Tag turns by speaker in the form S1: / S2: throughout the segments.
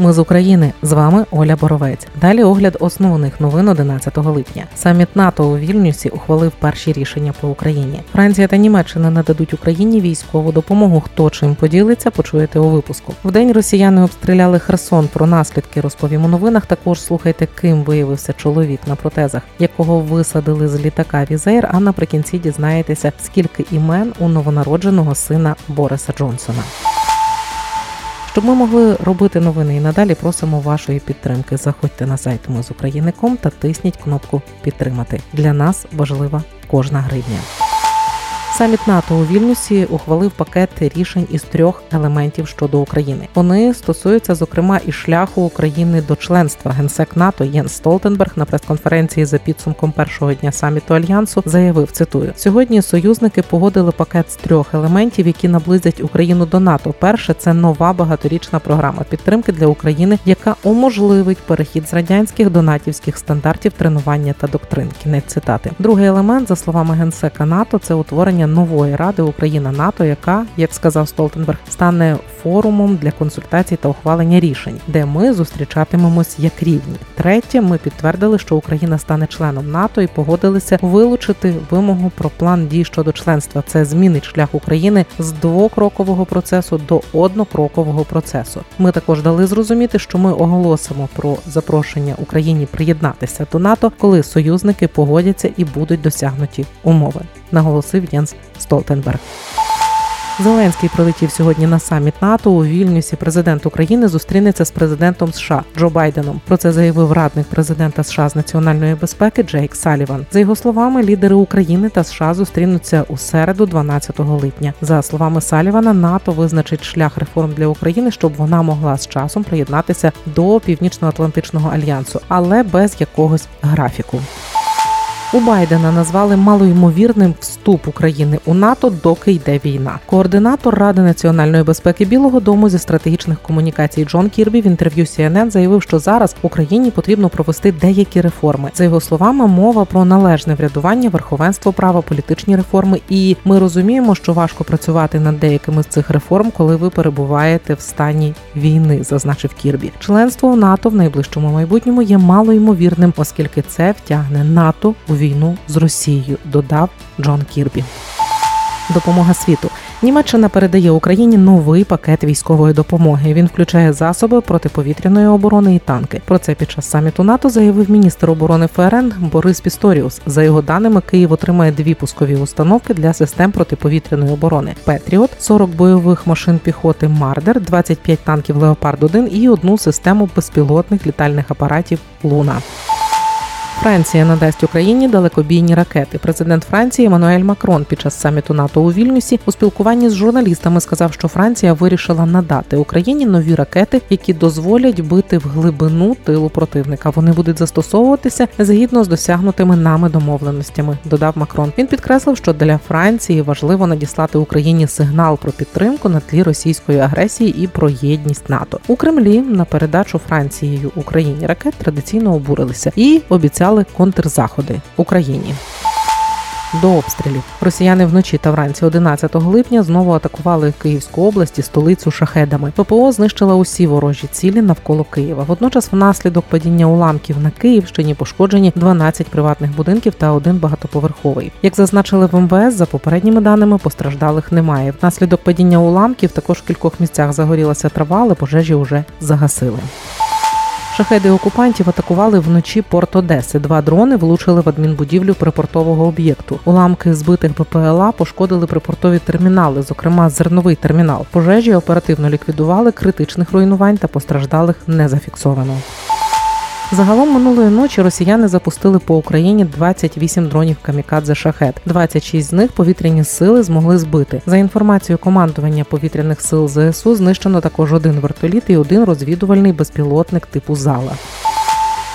S1: Ми з України з вами Оля Боровець. Далі огляд основних новин 11 липня. Саміт НАТО у Вільнюсі ухвалив перші рішення по Україні. Франція та Німеччина нададуть Україні військову допомогу. Хто чим поділиться, почуєте у випуску. В день росіяни обстріляли Херсон. Про наслідки розповім у новинах. Також слухайте, ким виявився чоловік на протезах, якого висадили з літака Wizz Air. А наприкінці дізнаєтеся, скільки імен у новонародженого сина Бориса Джонсона. Щоб ми могли робити новини і надалі, просимо вашої підтримки. Заходьте на сайт Ми з України.ком та тисніть кнопку Підтримати. Для нас важлива кожна гривня. Саміт НАТО у Вільнюсі ухвалив пакет рішень із трьох елементів щодо України. Вони стосуються зокрема і шляху України до членства. Генсек НАТО Єнс Столтенберг на прес-конференції за підсумком першого дня саміту альянсу заявив: цитую: сьогодні союзники погодили пакет з трьох елементів, які наблизять Україну до НАТО. Перше це нова багаторічна програма підтримки для України, яка уможливить перехід з радянських до натівських стандартів тренування та доктрин. Кінець цитати. Другий елемент, за словами генсека НАТО, це утворення нової ради Україна НАТО, яка, як сказав Столтенберг, стане форумом для консультацій та ухвалення рішень, де ми зустрічатимемось як рівні. Третє, ми підтвердили, що Україна стане членом НАТО і погодилися вилучити вимогу про план дій щодо членства. Це змінить шлях України з двокрокового процесу до однокрокового процесу. Ми також дали зрозуміти, що ми оголосимо про запрошення Україні приєднатися до НАТО, коли союзники погодяться і будуть досягнуті умови наголосив Єнс Столтенберг. Зеленський прилетів сьогодні на саміт НАТО у Вільнюсі. Президент України зустрінеться з президентом США Джо Байденом. Про це заявив радник президента США з національної безпеки Джейк Саліван. За його словами, лідери України та США зустрінуться у середу, 12 липня. За словами Салівана, НАТО визначить шлях реформ для України, щоб вона могла з часом приєднатися до Північно-Атлантичного альянсу, але без якогось графіку. У Байдена назвали малоймовірним вступ України у НАТО, доки йде війна. Координатор Ради національної безпеки Білого Дому зі стратегічних комунікацій Джон Кірбі в інтерв'ю CNN заявив, що зараз Україні потрібно провести деякі реформи. За його словами, мова про належне врядування, верховенство права, політичні реформи. І ми розуміємо, що важко працювати над деякими з цих реформ, коли ви перебуваєте в стані війни, зазначив Кірбі. Членство в НАТО в найближчому майбутньому є малоймовірним, оскільки це втягне НАТО у війну з Росією, додав Джон Кірбі. Допомога світу Німеччина передає Україні новий пакет військової допомоги. Він включає засоби протиповітряної оборони і танки. Про це під час саміту НАТО заявив міністр оборони ФРН Борис Пісторіус. За його даними, Київ отримає дві пускові установки для систем протиповітряної оборони: Петріот, 40 бойових машин піхоти Мардер, 25 танків Леопард 1 і одну систему безпілотних літальних апаратів Луна. Франція надасть Україні далекобійні ракети. Президент Франції Еммануель Макрон під час саміту НАТО у Вільнюсі у спілкуванні з журналістами сказав, що Франція вирішила надати Україні нові ракети, які дозволять бити в глибину тилу противника. Вони будуть застосовуватися згідно з досягнутими нами домовленостями. Додав Макрон. Він підкреслив, що для Франції важливо надіслати Україні сигнал про підтримку на тлі російської агресії і про єдність НАТО у Кремлі. На передачу Францією Україні ракет традиційно обурилися і обіцяли обіцяли контрзаходи Україні. До обстрілів росіяни вночі та вранці 11 липня знову атакували Київську область і столицю шахедами. ППО знищила усі ворожі цілі навколо Києва. Водночас, внаслідок падіння уламків на Київщині пошкоджені 12 приватних будинків та один багатоповерховий. Як зазначили в МВС, за попередніми даними постраждалих немає. Внаслідок падіння уламків також в кількох місцях загорілася трава, але пожежі вже загасили. Шахеди окупантів атакували вночі порт Одеси. Два дрони влучили в адмінбудівлю припортового об'єкту. Уламки збитих БПЛА пошкодили припортові термінали, зокрема зерновий термінал. Пожежі оперативно ліквідували критичних руйнувань та постраждалих не зафіксовано. Загалом минулої ночі росіяни запустили по Україні 28 дронів камікадзе шахет. 26 з них повітряні сили змогли збити. За інформацією командування повітряних сил ЗСУ знищено також один вертоліт і один розвідувальний безпілотник типу зала.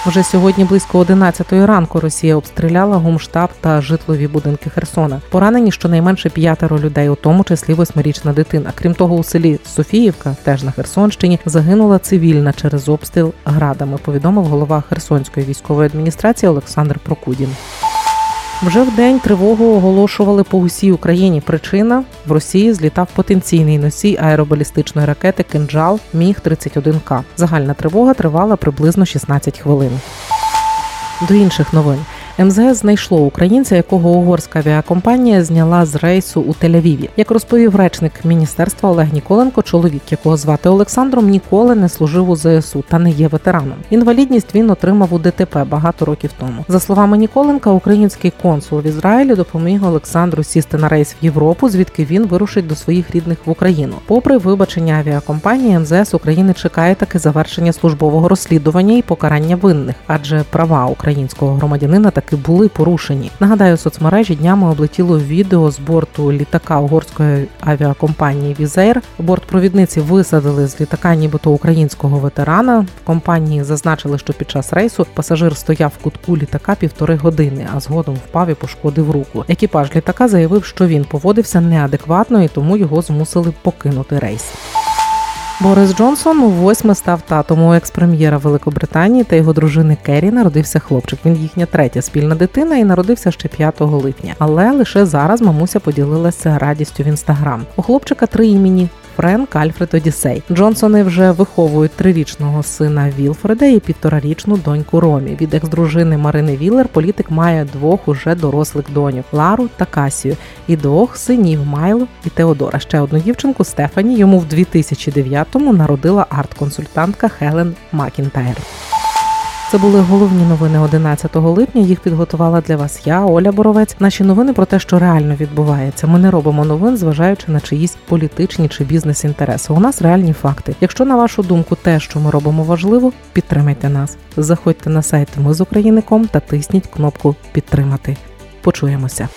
S1: Вже сьогодні близько 11 ранку Росія обстріляла гумштаб та житлові будинки Херсона. Поранені щонайменше п'ятеро людей, у тому числі восьмирічна дитина. Крім того, у селі Софіївка, теж на Херсонщині, загинула цивільна через обстріл градами. Повідомив голова Херсонської військової адміністрації Олександр Прокудін. Вже в день тривогу оголошували по усій Україні. Причина в Росії злітав потенційний носій аеробалістичної ракети Кинджал Міг 31 к Загальна тривога тривала приблизно 16 хвилин. До інших новин. МЗС знайшло українця, якого угорська авіакомпанія зняла з рейсу у Тель-Авіві. Як розповів речник міністерства Олег Ніколенко, чоловік, якого звати Олександром, ніколи не служив у ЗСУ та не є ветераном. Інвалідність він отримав у ДТП багато років тому. За словами Ніколенка, український консул в Ізраїлі допоміг Олександру сісти на рейс в Європу, звідки він вирушить до своїх рідних в Україну. Попри вибачення авіакомпанії, МЗС України чекає таки завершення службового розслідування і покарання винних, адже права українського громадянина так таки були порушені. Нагадаю, соцмережі днями облетіло відео з борту літака угорської авіакомпанії Wizz Air. Бортпровідниці висадили з літака, нібито українського ветерана. В компанії зазначили, що під час рейсу пасажир стояв в кутку літака півтори години, а згодом впав і пошкодив руку. Екіпаж літака заявив, що він поводився неадекватно і тому його змусили покинути рейс. Борис Джонсон у восьме став татом у екс-прем'єра Великобританії та його дружини Керрі народився хлопчик. Він їхня третя спільна дитина і народився ще 5 липня. Але лише зараз мамуся поділилася радістю в інстаграм. У хлопчика три імені Френк Альфред Одіссей. Джонсони вже виховують трирічного сина Вілфреда і півторарічну доньку Ромі. Від екс-дружини Марини Віллер політик має двох уже дорослих донів Лару та Касію, і двох синів Майло і Теодора. Ще одну дівчинку Стефані йому в 2009-му народила арт-консультантка Хелен Макінтайр. Це були головні новини 11 липня. Їх підготувала для вас я, Оля Боровець. Наші новини про те, що реально відбувається. Ми не робимо новин, зважаючи на чиїсь політичні чи бізнес-інтереси. У нас реальні факти. Якщо на вашу думку те, що ми робимо важливо, підтримайте нас. Заходьте на сайт Ми з України.ком та тисніть кнопку Підтримати. Почуємося.